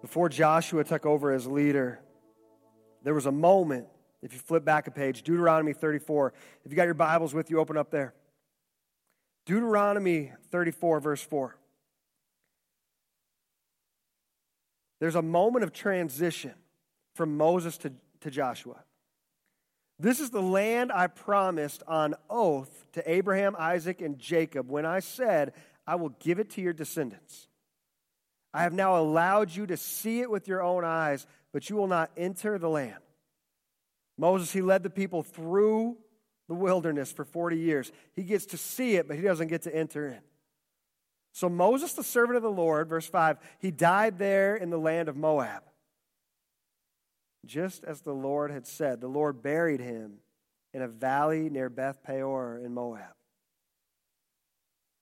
Before Joshua took over as leader, there was a moment, if you flip back a page, Deuteronomy 34. If you got your Bibles with you, open up there. Deuteronomy 34, verse 4. There's a moment of transition from Moses to, to Joshua. This is the land I promised on oath to Abraham, Isaac, and Jacob when I said, I will give it to your descendants. I have now allowed you to see it with your own eyes, but you will not enter the land. Moses, he led the people through the wilderness for 40 years. He gets to see it, but he doesn't get to enter in. So Moses, the servant of the Lord, verse 5, he died there in the land of Moab. Just as the Lord had said, the Lord buried him in a valley near Beth Peor in Moab,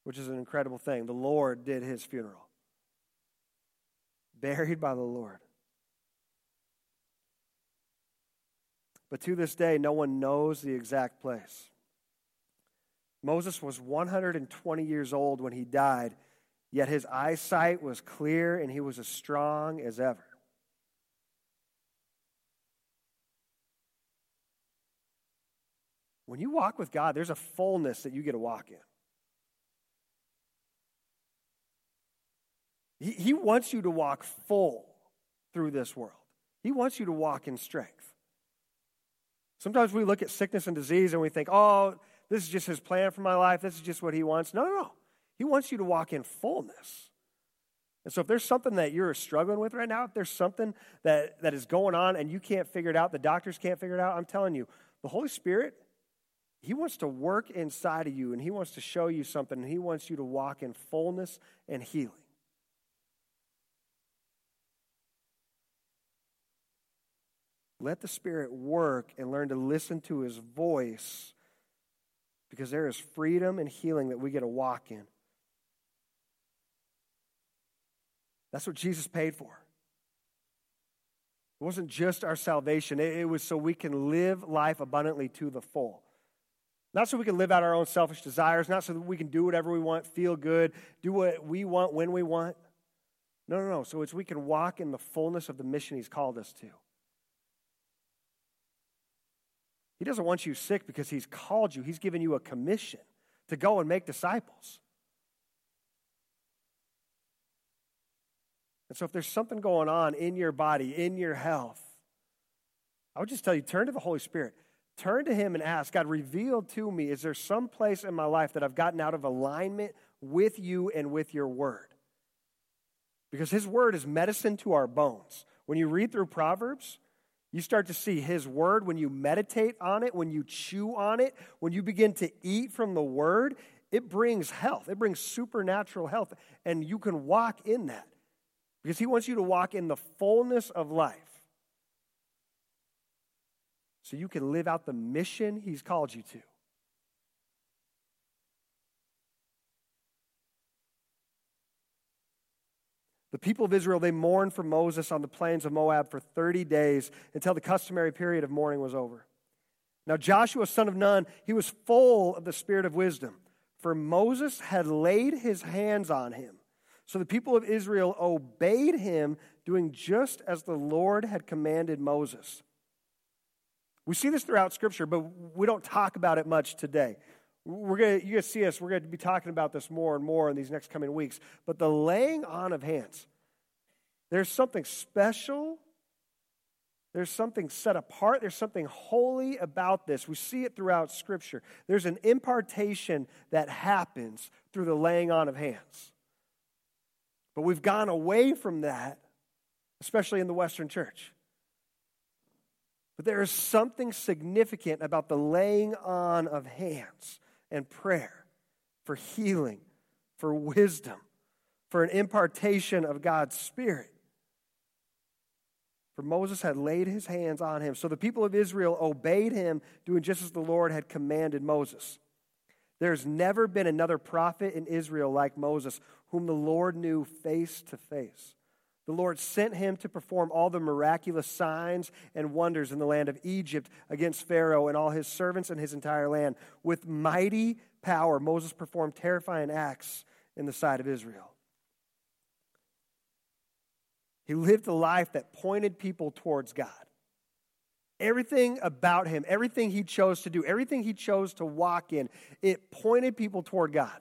which is an incredible thing. The Lord did his funeral. Buried by the Lord. But to this day, no one knows the exact place. Moses was 120 years old when he died, yet his eyesight was clear and he was as strong as ever. When you walk with God, there's a fullness that you get to walk in. He, he wants you to walk full through this world, He wants you to walk in strength. Sometimes we look at sickness and disease and we think, oh, this is just his plan for my life. This is just what he wants. No, no, no. He wants you to walk in fullness. And so if there's something that you're struggling with right now, if there's something that, that is going on and you can't figure it out, the doctors can't figure it out, I'm telling you, the Holy Spirit, He wants to work inside of you and He wants to show you something and He wants you to walk in fullness and healing. Let the Spirit work and learn to listen to His voice because there is freedom and healing that we get to walk in. That's what Jesus paid for. It wasn't just our salvation, it, was so we can live life abundantly to the full. Not so we can live out our own selfish desires, not so that we can do whatever we want, feel good, do what we want when we want. No, no, no. So it's we can walk in the fullness of the mission He's called us to. He doesn't want you sick because He's called you, He's given you a commission to go and make disciples. And so, if there's something going on in your body, in your health, I would just tell you turn to the Holy Spirit. Turn to Him and ask, God, reveal to me, is there some place in my life that I've gotten out of alignment with you and with your word? Because His word is medicine to our bones. When you read through Proverbs, you start to see His Word when you meditate on it, when you chew on it, when you begin to eat from the Word, it brings health. It brings supernatural health. And you can walk in that because He wants you to walk in the fullness of life. So you can live out the mission He's called you to. The people of Israel, they mourned for Moses on the plains of Moab for 30 days until the customary period of mourning was over. Now, Joshua, son of Nun, he was full of the spirit of wisdom, for Moses had laid his hands on him. So the people of Israel obeyed him, doing just as the Lord had commanded Moses. We see this throughout Scripture, but we don't talk about it much today. We're going to, you guys see us, we're going to be talking about this more and more in these next coming weeks. But the laying on of hands, there's something special. There's something set apart. There's something holy about this. We see it throughout Scripture. There's an impartation that happens through the laying on of hands. But we've gone away from that, especially in the Western church. But there is something significant about the laying on of hands and prayer, for healing, for wisdom, for an impartation of God's Spirit. For Moses had laid his hands on him. So the people of Israel obeyed him, doing just as the Lord had commanded Moses. There's never been another prophet in Israel like Moses, whom the Lord knew face to face. The Lord sent him to perform all the miraculous signs and wonders in the land of Egypt against Pharaoh and all his servants and his entire land. With mighty power, Moses performed terrifying acts in the sight of Israel. He lived a life that pointed people towards God. Everything about him, everything he chose to do, everything he chose to walk in, it pointed people toward God.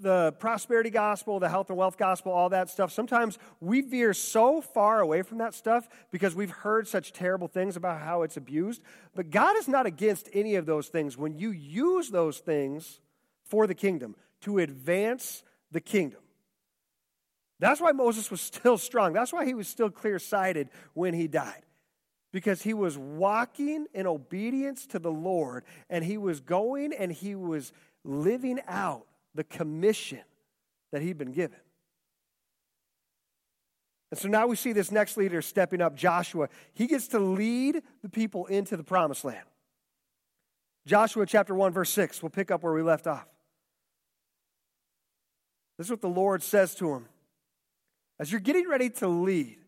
The, prosperity gospel, the health and wealth gospel, all that stuff, sometimes we veer so far away from that stuff because we've heard such terrible things about how it's abused. But God is not against any of those things when you use those things for the kingdom, to advance the kingdom. That's why Moses was still strong. That's why he was still clear sighted when he died. Because he was walking in obedience to the Lord, and he was going and he was living out the commission that he'd been given. And so now we see this next leader stepping up, Joshua. He gets to lead the people into the promised land. Joshua chapter 1, verse 6. We'll pick up where we left off. This is what the Lord says to him. As you're getting ready to lead,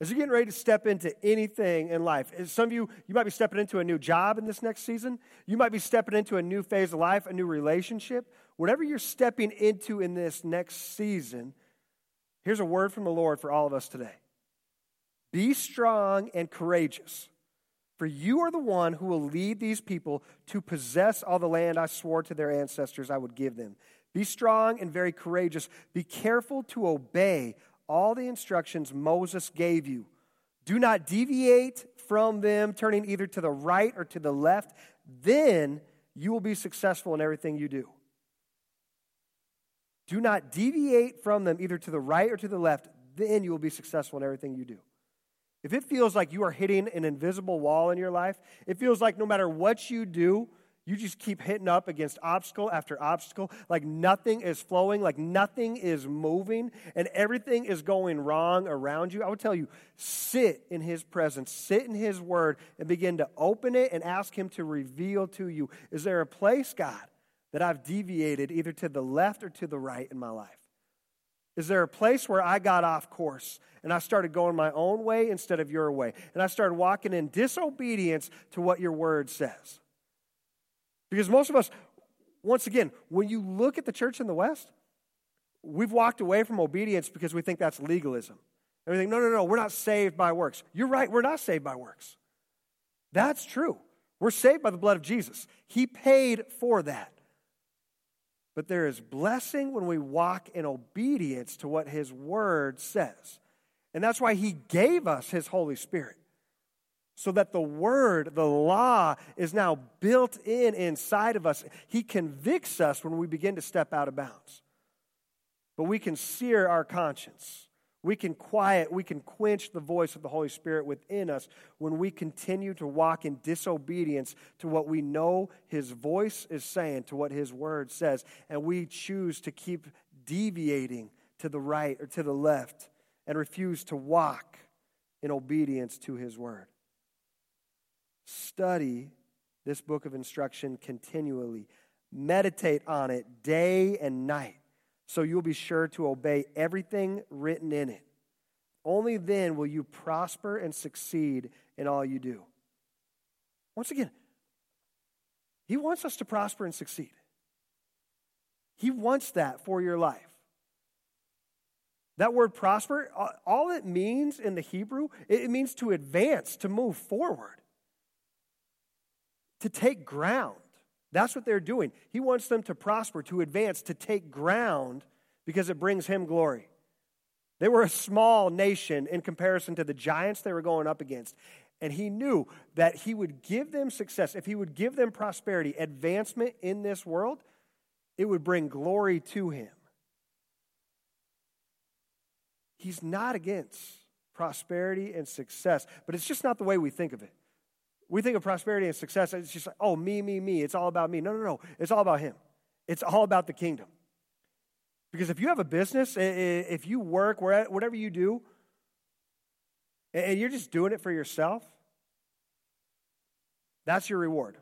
as you're getting ready to step into anything in life, some of you, you might be stepping into a new job in this next season. You might be stepping into a new phase of life, a new relationship. Whatever you're stepping into in this next season, here's a word from the Lord for all of us today Be strong and courageous, for you are the one who will lead these people to possess all the land I swore to their ancestors I would give them. Be strong and very courageous. Be careful to obey all the instructions Moses gave you. Do not deviate from them, turning either to the right or to the left. Then you will be successful in everything you do. Do not deviate from them either to the right or to the left. Then you will be successful in everything you do. If it feels like you are hitting an invisible wall in your life, it feels like no matter what you do, you just keep hitting up against obstacle after obstacle, like nothing is flowing, like nothing is moving, and everything is going wrong around you. I would tell you, sit in His presence, sit in His Word, and begin to open it and ask Him to reveal to you is there a place, God, that I've deviated either to the left or to the right in my life? Is there a place where I got off course and I started going my own way instead of your way? And I started walking in disobedience to what your word says? Because most of us, once again, when you look at the church in the West, we've walked away from obedience because we think that's legalism. And we think, no, no, no, we're not saved by works. You're right, we're not saved by works. That's true. We're saved by the blood of Jesus. He paid for that. But there is blessing when we walk in obedience to what His Word says. And that's why He gave us His Holy Spirit so that the word, the law, is now built in inside of us. He convicts us when we begin to step out of bounds. But we can sear our conscience. We can quiet, we can quench the voice of the Holy Spirit within us when we continue to walk in disobedience to what we know His voice is saying, to what His word says, and we choose to keep deviating to the right or to the left and refuse to walk in obedience to His word. Study this book of instruction continually. Meditate on it day and night so you'll be sure to obey everything written in it. Only then will you prosper and succeed in all you do. Once again, He wants us to prosper and succeed. He wants that for your life. That word prosper, all it means in the Hebrew, it means to advance, to move forward to take ground. That's what they're doing. He wants them to prosper, to advance, to take ground because it brings him glory. They were a small nation in comparison to the giants they were going up against. And he knew that he would give them success, if he would give them prosperity, advancement in this world, it would bring glory to him. He's not against prosperity and success, but it's just not the way we think of it. We think of prosperity and success, it's just like, oh, me, me, me. It's all about me. No, no, no. It's all about Him. It's all about the kingdom. Because if you have a business, if you work, whatever you do, and you're just doing it for yourself, that's your reward.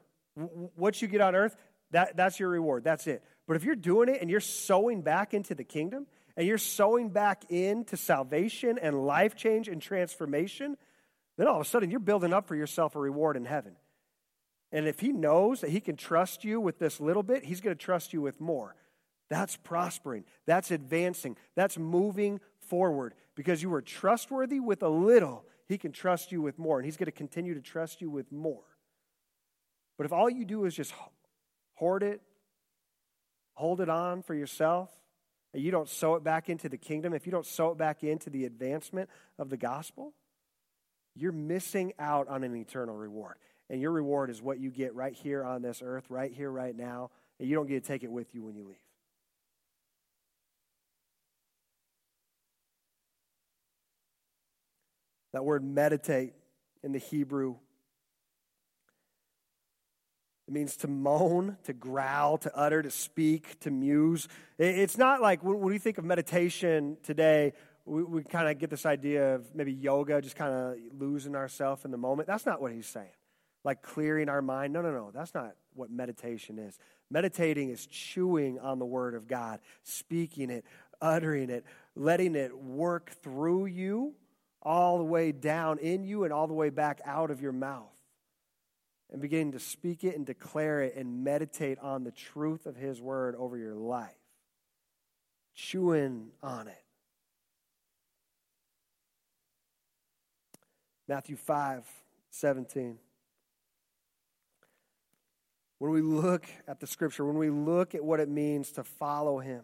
What you get on earth, that, that's your reward. That's it. But if you're doing it and you're sowing back into the kingdom, and you're sowing back into salvation and life change and transformation, then all of a sudden you're building up for yourself a reward in heaven. And if he knows that he can trust you with this little bit, he's going to trust you with more. That's prospering. That's advancing. That's moving forward because you were trustworthy with a little. He can trust you with more, and He's going to continue to trust you with more. But if all you do is just hoard it, hold it on for yourself, and you don't sow it back into the kingdom, if you don't sow it back into the advancement of the gospel, you're missing out on an eternal reward. And your reward is what you get right here on this earth, right here, right now, and you don't get to take it with you when you leave. That word meditate in the Hebrew it means to moan, to growl, to utter, to speak, to muse. It's not like when we think of meditation today, we, we kind of get this idea of maybe yoga, just kind of losing ourselves in the moment. That's not what he's saying. Like clearing our mind. No, no, no. That's not what meditation is. Meditating is chewing on the word of God, speaking it, uttering it, letting it work through you, all the way down in you, and all the way back out of your mouth and beginning to speak it and declare it and meditate on the truth of His word over your life. Chewing on it. Matthew 5 17. When we look at the scripture, when we look at what it means to follow Him,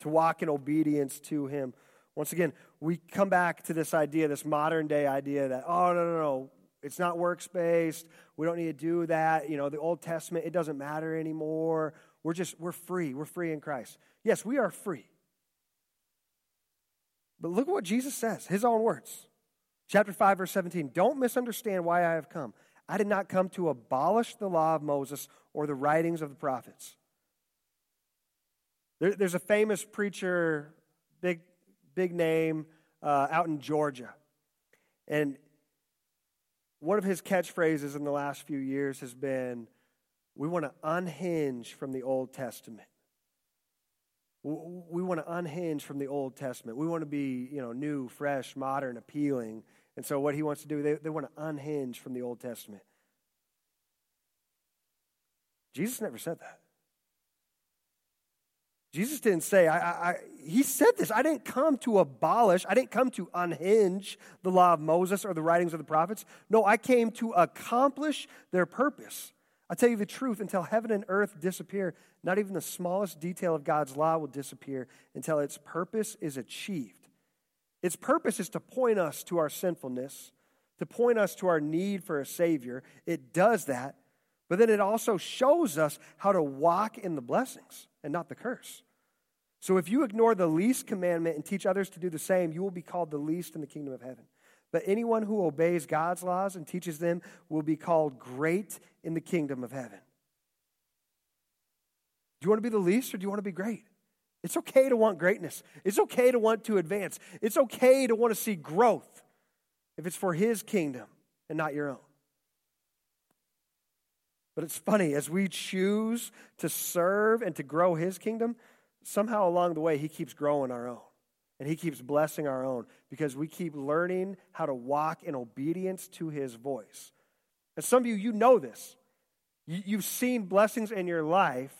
to walk in obedience to Him, once again, we come back to this idea, this modern day idea that, oh, no, no, no, it's not works based. We don't need to do that. You know, the Old Testament, it doesn't matter anymore. We're just, we're free. We're free in Christ. Yes, we are free. But look at what Jesus says, his own words. Chapter 5, verse 17. Don't misunderstand why I have come. I did not come to abolish the law of Moses or the writings of the prophets. There, there's a famous preacher, big, big name, uh, out in Georgia. And one of his catchphrases in the last few years has been we want to unhinge from the Old Testament. We want to unhinge from the Old Testament. We want to be, you know, new, fresh, modern, appealing. And so what he wants to do, they, they want to unhinge from the Old Testament. Jesus never said that. Jesus didn't say, I, I, he said this. I didn't come to abolish, I didn't come to unhinge the law of Moses or the writings of the prophets. No, I came to accomplish their purpose. I tell you the truth, until heaven and earth disappear, not even the smallest detail of God's law will disappear until its purpose is achieved. Its purpose is to point us to our sinfulness, to point us to our need for a Savior. It does that, but then it also shows us how to walk in the blessings and not the curse. So if you ignore the least commandment and teach others to do the same, you will be called the least in the kingdom of heaven. But anyone who obeys God's laws and teaches them will be called great in the kingdom of heaven. Do you want to be the least or do you want to be great? It's okay to want greatness. It's okay to want to advance. It's okay to want to see growth if it's for His kingdom and not your own. But it's funny, as we choose to serve and to grow his kingdom, somehow along the way, he keeps growing our own. And he keeps blessing our own because we keep learning how to walk in obedience to his voice. And some of you, you know this. You've seen blessings in your life,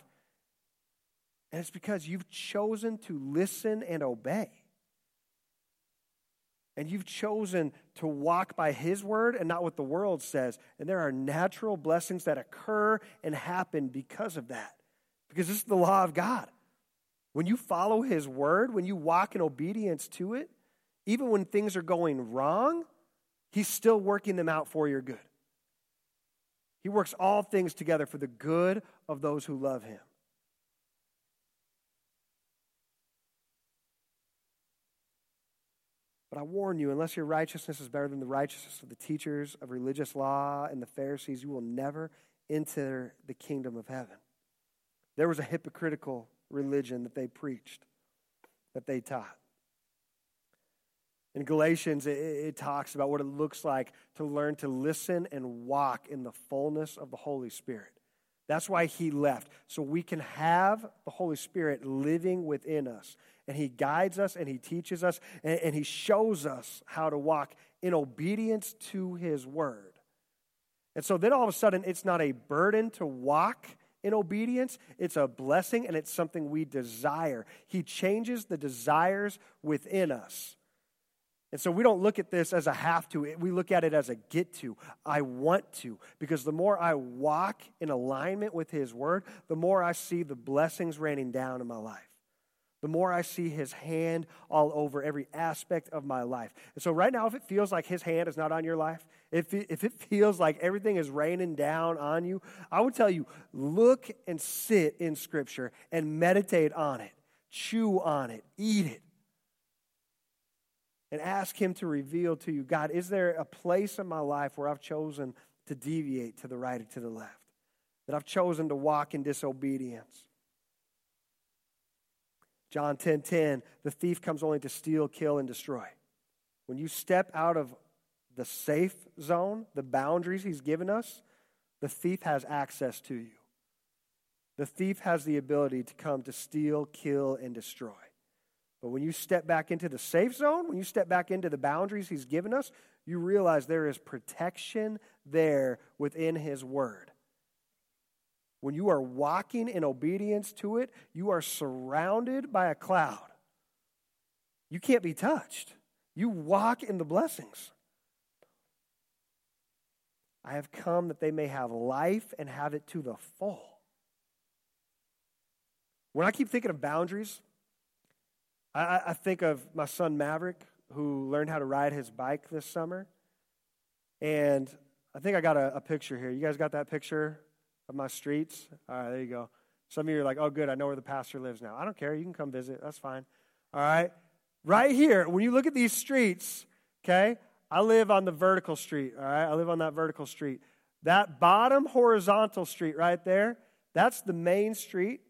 and it's because you've chosen to listen and obey and you've chosen to walk by His word and not what the world says. And there are natural blessings that occur and happen because of that, because this is the law of God. When you follow His word, when you walk in obedience to it, even when things are going wrong, He's still working them out for your good. He works all things together for the good of those who love Him. But I warn you, unless your righteousness is better than the righteousness of the teachers of religious law and the Pharisees, you will never enter the kingdom of heaven. There was a hypocritical religion that they preached, that they taught. In Galatians, it, it, talks about what it looks like to learn to listen and walk in the fullness of the Holy Spirit. That's why he left, so we can have the Holy Spirit living within us and He guides us and He teaches us and, and He shows us how to walk in obedience to His word. And so then all of a sudden, it's not a burden to walk in obedience, it's a blessing and it's something we desire. He changes the desires within us. And so we don't look at this as a have to, we look at it as a get to. I want to. Because the more I walk in alignment with His Word, the more I see the blessings raining down in my life. The more I see His hand all over every aspect of my life. And so, right now, if it feels like His hand is not on your life, if it, if it feels like everything is raining down on you, I would tell you look and sit in Scripture and meditate on it, chew on it, eat it and ask Him to reveal to you God, is there a place in my life where I've chosen to deviate to the right or to the left? That I've chosen to walk in disobedience? John 10 10, the thief comes only to steal, kill, and destroy. When you step out of the safe zone, the boundaries he's given us, the thief has access to you. The thief has the ability to come to steal, kill, and destroy. But when you step back into the safe zone, when you step back into the boundaries He's given us, you realize there is protection there within His Word. When you are walking in obedience to it, you are surrounded by a cloud. You can't be touched. You walk in the blessings. I have come that they may have life and have it to the full. When I keep thinking of boundaries, I, I think of my son Maverick, who learned how to ride his bike this summer. And I think I got a, a, picture here. You guys got that picture of my streets? All right, there you go. Some of you are like, oh, good, I know where the pastor lives now. I don't care. You can come visit. That's fine. All right. Right here, when you look at these streets, okay, I live on the vertical street. All right. I live on that vertical street. That bottom horizontal street right there, that's the main street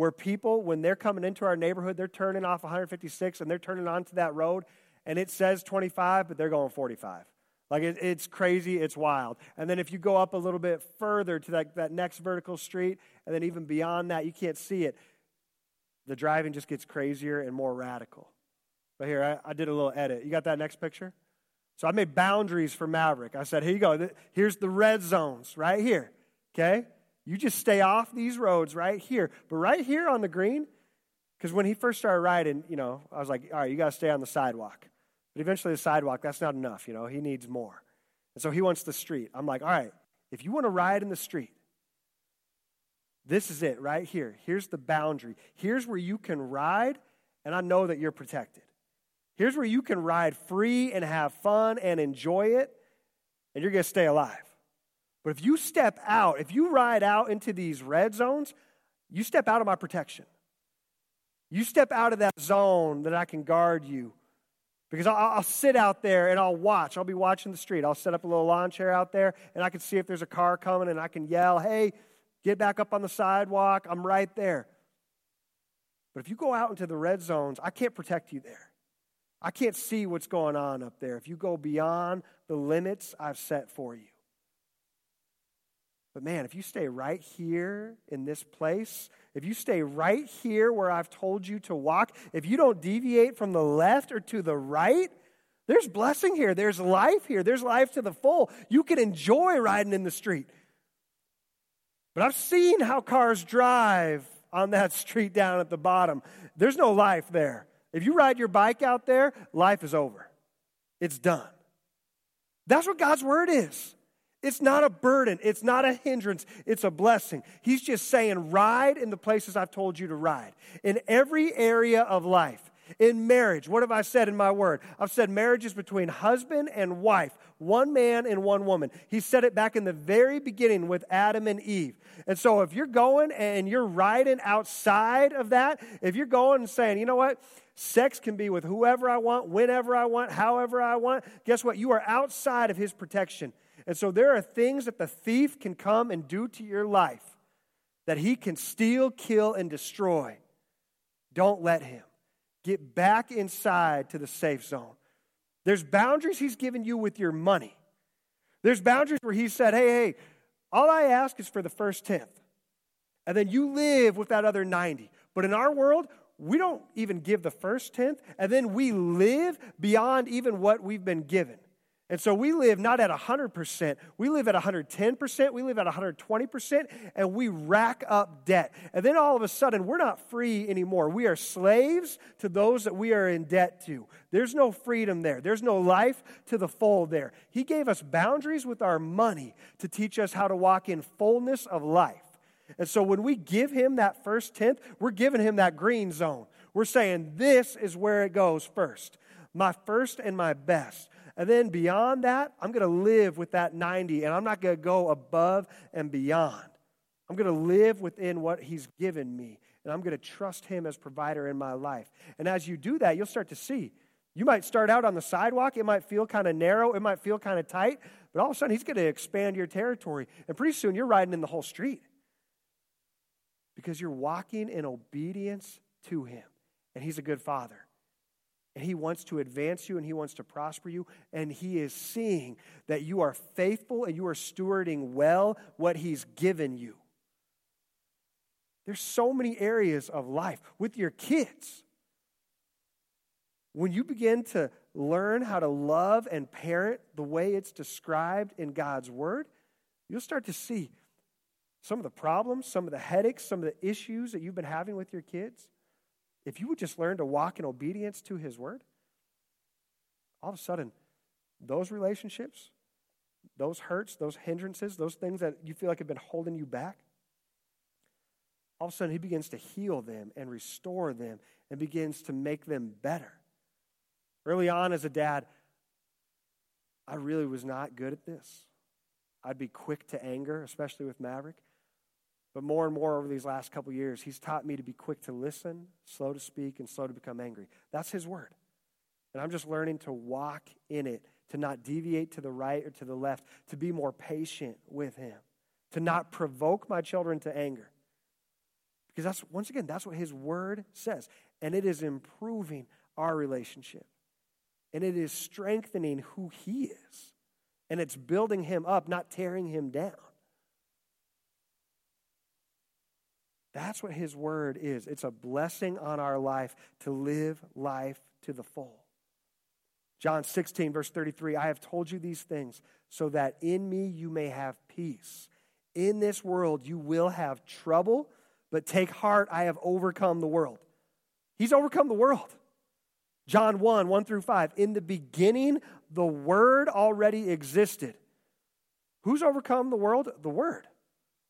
where people, when they're coming into our neighborhood, they're turning off 156 and they're turning onto that road, and it says 25, but they're going 45. Like it, it's crazy, it's wild. And then if you go up a little bit further to that, that next vertical street, and then even beyond that, you can't see it. The driving just gets crazier and more radical. But here, I, I did a little edit. You got that next picture? So I made boundaries for Maverick. I said, here you go. Here's the red zones right here. Okay? You just stay off these roads right here. But right here on the green, because when he first started riding, you know, I was like, all right, you got to stay on the sidewalk. But eventually, the sidewalk, that's not enough, you know, he needs more. And so he wants the street. I'm like, all right, if you want to ride in the street, this is it right here. Here's the boundary. Here's where you can ride, and I know that you're protected. Here's where you can ride free and have fun and enjoy it, and you're going to stay alive. But if you step out, if you ride out into these red zones, you step out of my protection. You step out of that zone that I can guard you. Because I'll, I'll, sit out there and I'll watch. I'll be watching the street. I'll set up a little lawn chair out there and I can see if there's a car coming and I can yell, hey, get back up on the sidewalk. I'm right there. But if you go out into the red zones, I can't protect you there. I can't see what's going on up there if you go beyond the limits I've set for you. But man, if you stay right here in this place, if you stay right here where I've told you to walk, if you don't deviate from the left or to the right, there's blessing here. There's life here. There's life to the full. You can enjoy riding in the street. But I've seen how cars drive on that street down at the bottom. There's no life there. If you ride your bike out there, life is over. It's done. That's what God's word is. It's not a burden. It's not a hindrance. It's a blessing. He's just saying, ride in the places I've told you to ride. In every area of life. In marriage, what have I said in my word? I've said marriage is between husband and wife, one man and one woman. He said it back in the very beginning with Adam and Eve. And so if you're going and you're riding outside of that, if you're going and saying, you know what? Sex can be with whoever I want, whenever I want, however I want. Guess what? You are outside of his protection. And so there are things that the thief can come and do to your life that he can steal, kill, and destroy. Don't let him. Get back inside to the safe zone. There's boundaries he's given you with your money. There's boundaries where he said, hey, hey, all I ask is for the first tenth. And then you live with that other 90. But in our world, we don't even give the first tenth, and then we live beyond even what we've been given. And so we live not at 100%, we live at 110%, we live at 120%, and we rack up debt. And then all of a sudden, we're not free anymore. We are slaves to those that we are in debt to. There's no freedom there, there's no life to the full there. He gave us boundaries with our money to teach us how to walk in fullness of life. And so when we give him that first tenth, we're giving him that green zone. We're saying, This is where it goes first. My first and my best. And then beyond that, I'm going to live with that 90 and I'm not going to go above and beyond. I'm going to live within what He's given me and I'm going to trust Him as provider in my life. And as you do that, you'll start to see. You might start out on the sidewalk, it might feel kind of narrow, it might feel kind of tight, but all of a sudden He's going to expand your territory. And pretty soon you're riding in the whole street because you're walking in obedience to Him. And He's a good Father. And He wants to advance you and He wants to prosper you. And He is seeing that you are faithful and you are stewarding well what He's given you. There's so many areas of life with your kids. When you begin to learn how to love and parent the way it's described in God's Word, you'll start to see some of the problems, some of the headaches, some of the issues that you've been having with your kids if you would just learn to walk in obedience to His word, all of a sudden, those relationships, those hurts, those hindrances, those things that you feel like have been holding you back, all of a sudden He begins to heal them and restore them and begins to make them better. Early on as a dad, I really was not good at this. I'd be quick to anger, especially with Maverick. But more and more over these last couple years, he's taught me to be quick to listen, slow to speak, and slow to become angry. That's his word. And I'm just learning to walk in it, to not deviate to the right or to the left, to be more patient with him, to not provoke my children to anger. Because that's, once again, that's what his word says. And it is improving our relationship. And it is strengthening who he is. And it's building him up, not tearing him down. That's what His Word is. It's a blessing on our life to live life to the full. John 16, verse 33 I have told you these things so that in me you may have peace. In this world you will have trouble, but take heart, I have overcome the world. He's overcome the world. John 1, 1 through 5. In the beginning, the Word already existed. Who's overcome the world? The Word.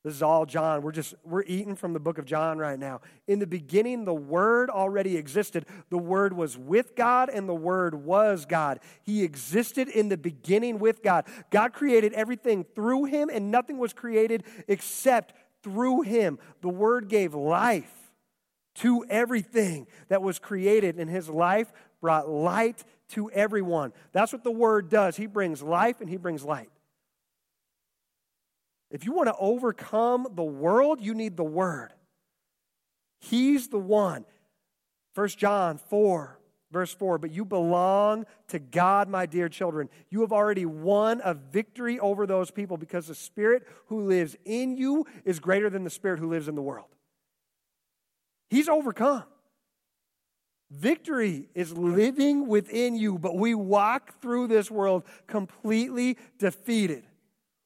This is all John. We're just we're eating from the book of John right now. In the beginning the word already existed. The word was with God and the word was God. He existed in the beginning with God. God created everything through him and nothing was created except through him. The word gave life to everything that was created and his life brought light to everyone. That's what the word does. He brings life and he brings light. If you want to overcome the world, you need the Word. He's the one. 1 John 4, verse 4 But you belong to God, my dear children. You have already won a victory over those people because the Spirit who lives in you is greater than the Spirit who lives in the world. He's overcome. Victory is living within you, but we walk through this world completely defeated.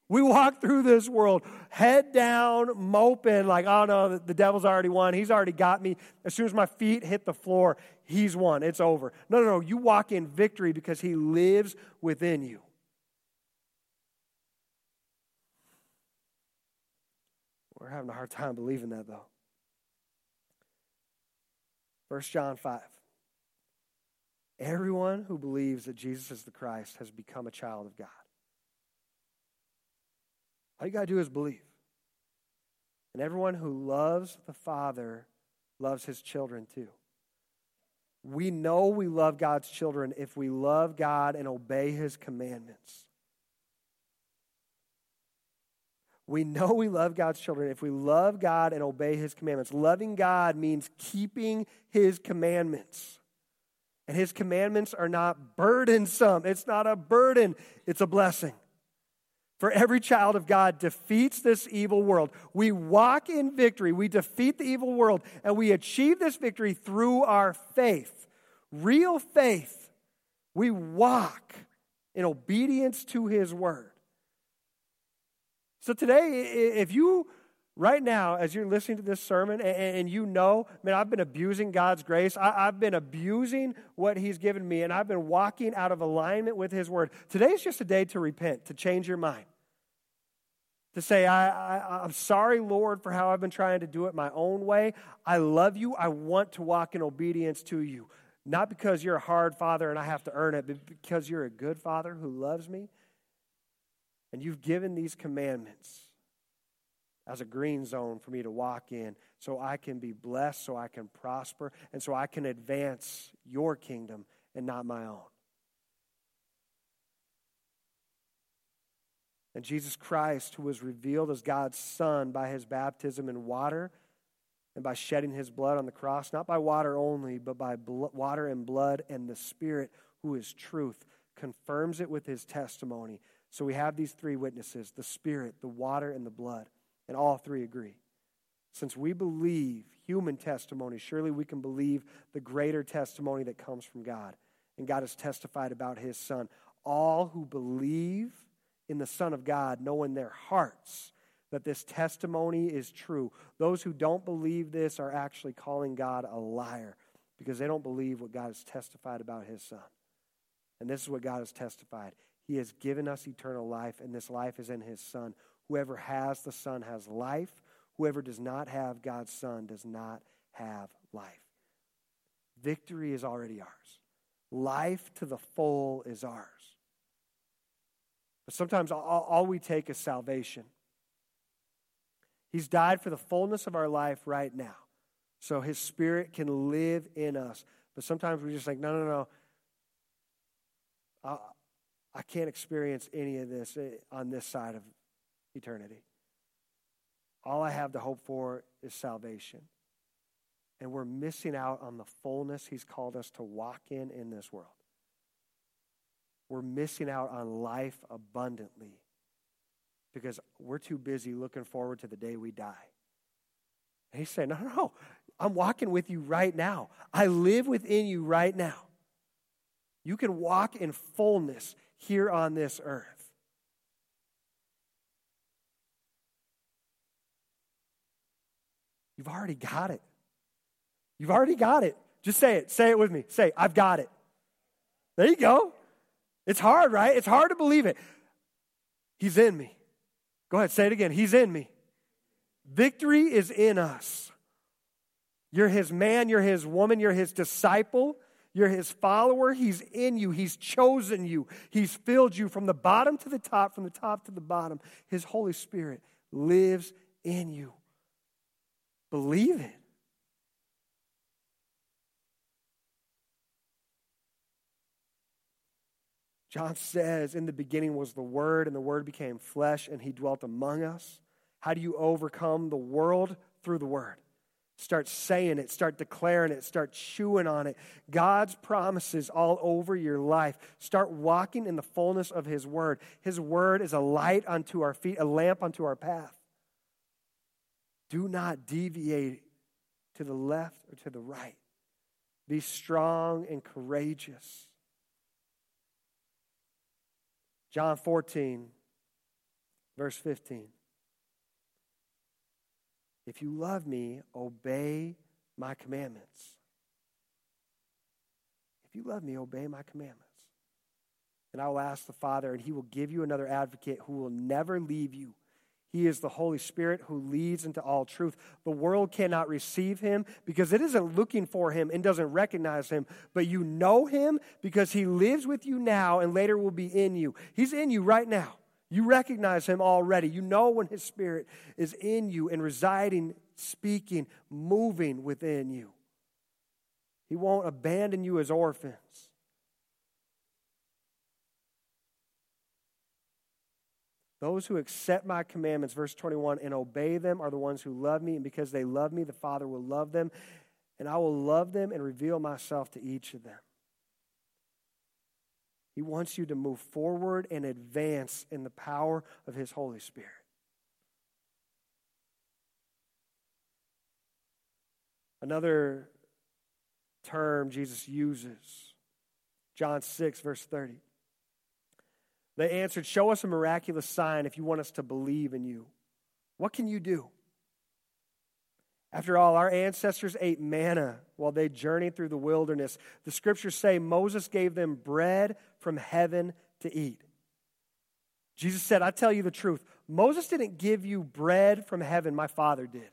We walk through this world head down, moping, like, oh no, the devil's already won. He's already got me. As soon as my feet hit the floor, he's won. It's over. No, no, no. You walk in victory because he lives within you. We're having a hard time believing that, though. 1 John 5. Everyone who believes that Jesus is the Christ has become a child of God. All you got to do is believe. And everyone who loves the Father loves his children too. We know we love God's children if we love God and obey his commandments. We know we love God's children if we love God and obey his commandments. Loving God means keeping his commandments. And his commandments are not burdensome. It's not a burden, it's a blessing for every child of God defeats this evil world. We walk in victory. We defeat the evil world, and we achieve this victory through our faith. Real faith. We walk in obedience to his word. So today, if you right now, as you're listening to this sermon and, you know, man, I've been abusing God's grace, I, have been abusing what He's given me, and I've been walking out of alignment with His Word. Today's just a day to repent, to change your mind. To say, I, I, I'm sorry, Lord, for how I've been trying to do it my own way. I love you. I want to walk in obedience to you. Not because you're a hard father and I have to earn it, but because you're a good father who loves me. And you've given these commandments as a green zone for me to walk in so I can be blessed, so I can prosper, and so I can advance your kingdom and not my own. And Jesus Christ, who was revealed as God's Son by his baptism in water and by shedding his blood on the cross, not by water only, but by water and blood and the Spirit, who is truth, confirms it with his testimony. So we have these three witnesses the Spirit, the water, and the blood. And all three agree. Since we believe human testimony, surely we can believe the greater testimony that comes from God. And God has testified about his Son. All who believe in the Son of God know in their hearts that this testimony is true. Those who don't believe this are actually calling God a liar because they don't believe what God has testified about his Son. And this is what God has testified. He has given us eternal life, and this life is in his Son. Whoever has the Son has life. Whoever does not have God's Son does not have life. Victory is already ours. Life to the full is ours. But sometimes all, all we take is salvation. He's died for the fullness of our life right now. So his spirit can live in us. But sometimes we're just like, no, no, no. I, I can't experience any of this eh, on this side of eternity. All I have to hope for is salvation. And we're missing out on the fullness He's called us to walk in in this world. We're missing out on life abundantly because we're too busy looking forward to the day we die. And He's saying, No, no, no. I'm walking with you right now. I live within you right now. You can walk in fullness here on this earth. You've already got it. You've already got it. Just say it. Say it with me. Say, I've got it. There you go. It's hard, right? It's hard to believe it. He's in me. Go ahead, say it again. He's in me. Victory is in us. You're his man, you're his woman, you're his disciple, you're his follower. He's in you, he's chosen you, he's filled you from the bottom to the top, from the top to the bottom. His Holy Spirit lives in you. Believe it. John says, In the beginning was the Word, and the Word became flesh, and he dwelt among us. How do you overcome the world? Through the Word. Start saying it, start declaring it, start chewing on it. God's promises all over your life. Start walking in the fullness of His Word. His Word is a light unto our feet, a lamp unto our path. Do not deviate to the left or to the right. Be strong and courageous. John 14, verse 15. If you love me, obey my commandments. If you love me, obey my commandments. And I will ask the Father, and he will give you another advocate who will never leave you he is the Holy Spirit who leads into all truth. The world cannot receive him because it isn't looking for him and doesn't recognize him, but you know him because he lives with you now and later will be in you. He's in you right now. You recognize him already. You know when his spirit is in you and residing, speaking, moving within you. He won't abandon you as orphans. Those who accept my commandments, verse 21, and obey them are the ones who love me. And because they love me, the Father will love them. And I will love them and reveal myself to each of them. He wants you to move forward and advance in the power of His Holy Spirit. Another term Jesus uses, John 6, verse 30. They answered, Show us a miraculous sign if you want us to believe in you. What can you do? After all, our ancestors ate manna while they journeyed through the wilderness. The scriptures say Moses gave them bread from heaven to eat. Jesus said, I tell you the truth. Moses didn't give you bread from heaven, my Father did.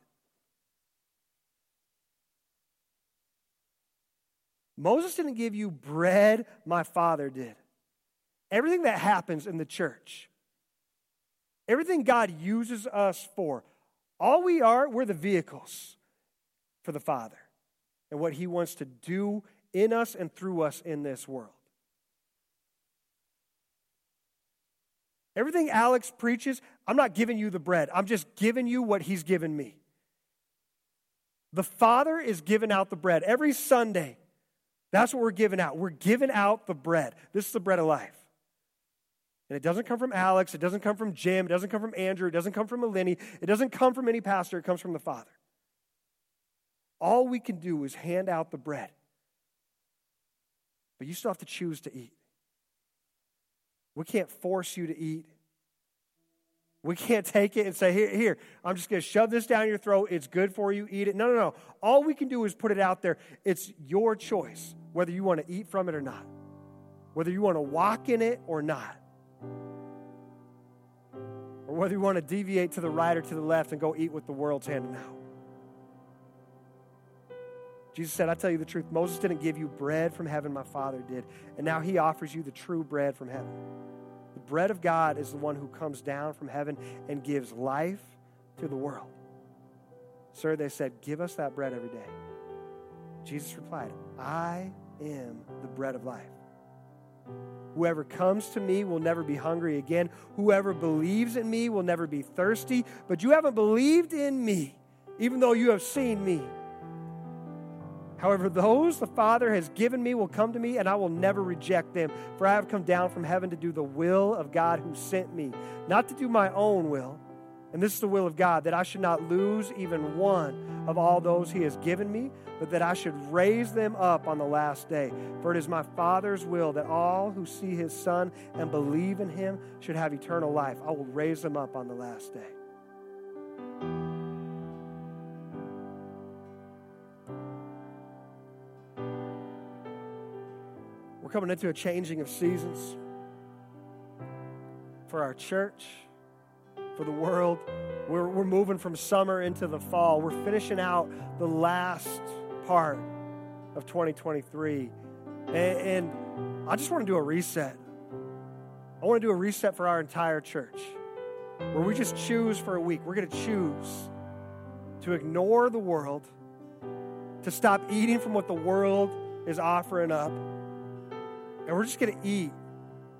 Moses didn't give you bread, my Father did. Everything that happens in the church, everything God uses us for, all we are, we're the vehicles for the Father and what He wants to do in us and through us in this world. Everything Alex preaches, I'm not giving you the bread. I'm just giving you what he's given me. The Father is giving out the bread every Sunday. That's what we're giving out. We're giving out the bread. This is the bread of life. And it doesn't come from Alex. It doesn't come from Jim. It doesn't come from Andrew. It doesn't come from Eleni. It doesn't come from any pastor. It comes from the Father. All we can do is hand out the bread. But you still have to choose to eat. We can't force you to eat. We can't take it and say, here, here, I'm just going to shove this down your throat. It's good for you. Eat it. No, no, no. All we can do is put it out there. It's your choice whether you want to eat from it or not, whether you want to walk in it or not, or whether you want to deviate to the right or to the left and go eat what the world's handing out. Jesus said, I tell you the truth, Moses didn't give you bread from heaven, my Father did. And now he offers you the true bread from heaven. The bread of God is the one who comes down from heaven and gives life to the world. Sir, they said, Give us that bread every day. Jesus replied, I am the bread of life. Whoever comes to me will never be hungry again. Whoever believes in me will never be thirsty. But you haven't believed in me, even though you have seen me. However, those the Father has given me will come to me, and I will never reject them. For I have come down from heaven to do the will of God who sent me, not to do my own will. And this is the will of God, that I should not lose even one of all those he has given me, but that I should raise them up on the last day. For it is my Father's will that all who see his Son and believe in him should have eternal life. I will raise them up on the last day. We're coming into a changing of seasons for our church, for the world. We're, we're moving from summer into the fall. We're finishing out the last part of 2023. And, and I just want to do a reset. I want to do a reset for our entire church where we just choose for a week. We're going to choose to ignore the world, to stop eating from what the world is offering up and we're just going to eat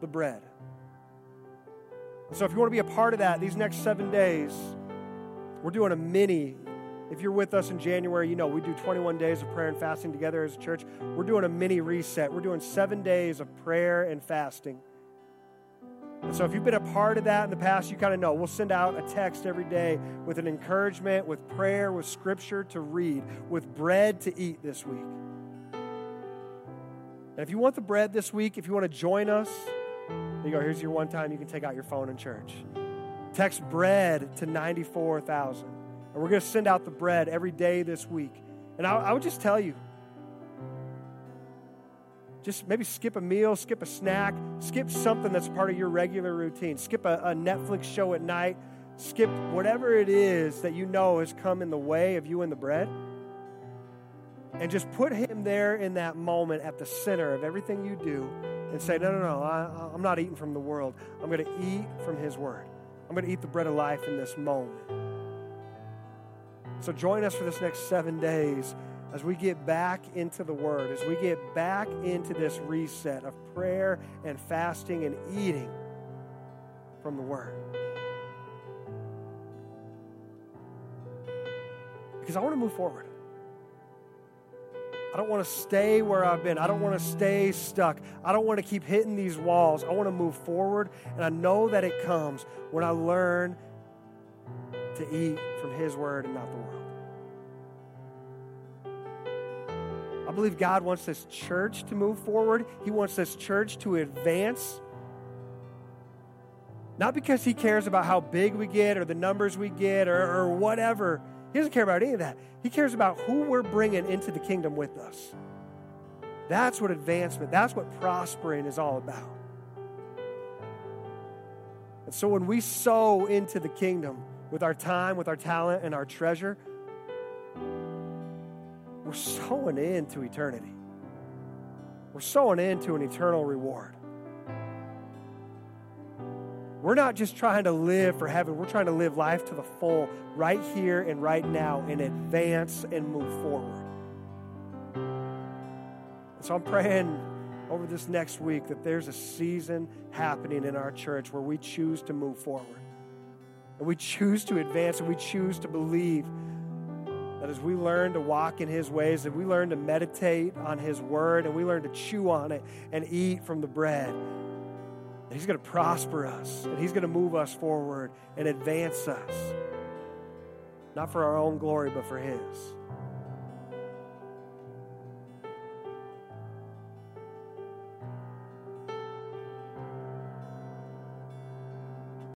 the bread. And so, if you want to be a part of that, these next seven days, we're doing a mini. If you're with us in January, you know we do 21 days of prayer and fasting together as a church. We're doing a mini reset. We're doing seven days of prayer and fasting. And so, if you've been a part of that in the past, you kind of know. We'll send out a text every day with an encouragement, with prayer, with scripture to read, with bread to eat this week. And if you want the bread this week, if you want to join us, you go, here's your one time you can take out your phone in church. Text bread to 94,000. And we're going to send out the bread every day this week. And I, I would just tell you, just maybe skip a meal, skip a snack, skip something that's part of your regular routine. Skip a, a, Netflix show at night, skip whatever it is that you know has come in the way of you and the bread and just put him there in that moment at the center of everything you do and say, No, no, no, I, am not eating from the world. I'm going to eat from his word. I'm going to eat the bread of life in this moment. So join us for this next seven days as we get back into the word, as we get back into this reset of prayer and fasting and eating from the word. Because I want to move forward. I don't want to stay where I've been. I don't want to stay stuck. I don't want to keep hitting these walls. I want to move forward, and I know that it comes when I learn to eat from His Word and not the world. I believe God wants this church to move forward. He wants this church to advance. Not because he cares about how big we get or the numbers we get or, or whatever. He doesn't care about any of that. He cares about who we're bringing into the kingdom with us. That's what advancement, that's what prospering is all about. And so when we sow into the kingdom with our time, with our talent, and our treasure, we're sowing into eternity. We're sowing into an eternal reward. We're not just trying to live for heaven, we're trying to live life to the full right here and right now and advance and move forward. And so I'm praying over this next week that there's a season happening in our church where we choose to move forward. And we choose to advance and we choose to believe that as we learn to walk in His ways, that we learn to meditate on His word and we learn to chew on it and eat from the bread, that He's going to prosper us and He's going to move us forward and advance us. Not for our own glory, but for His.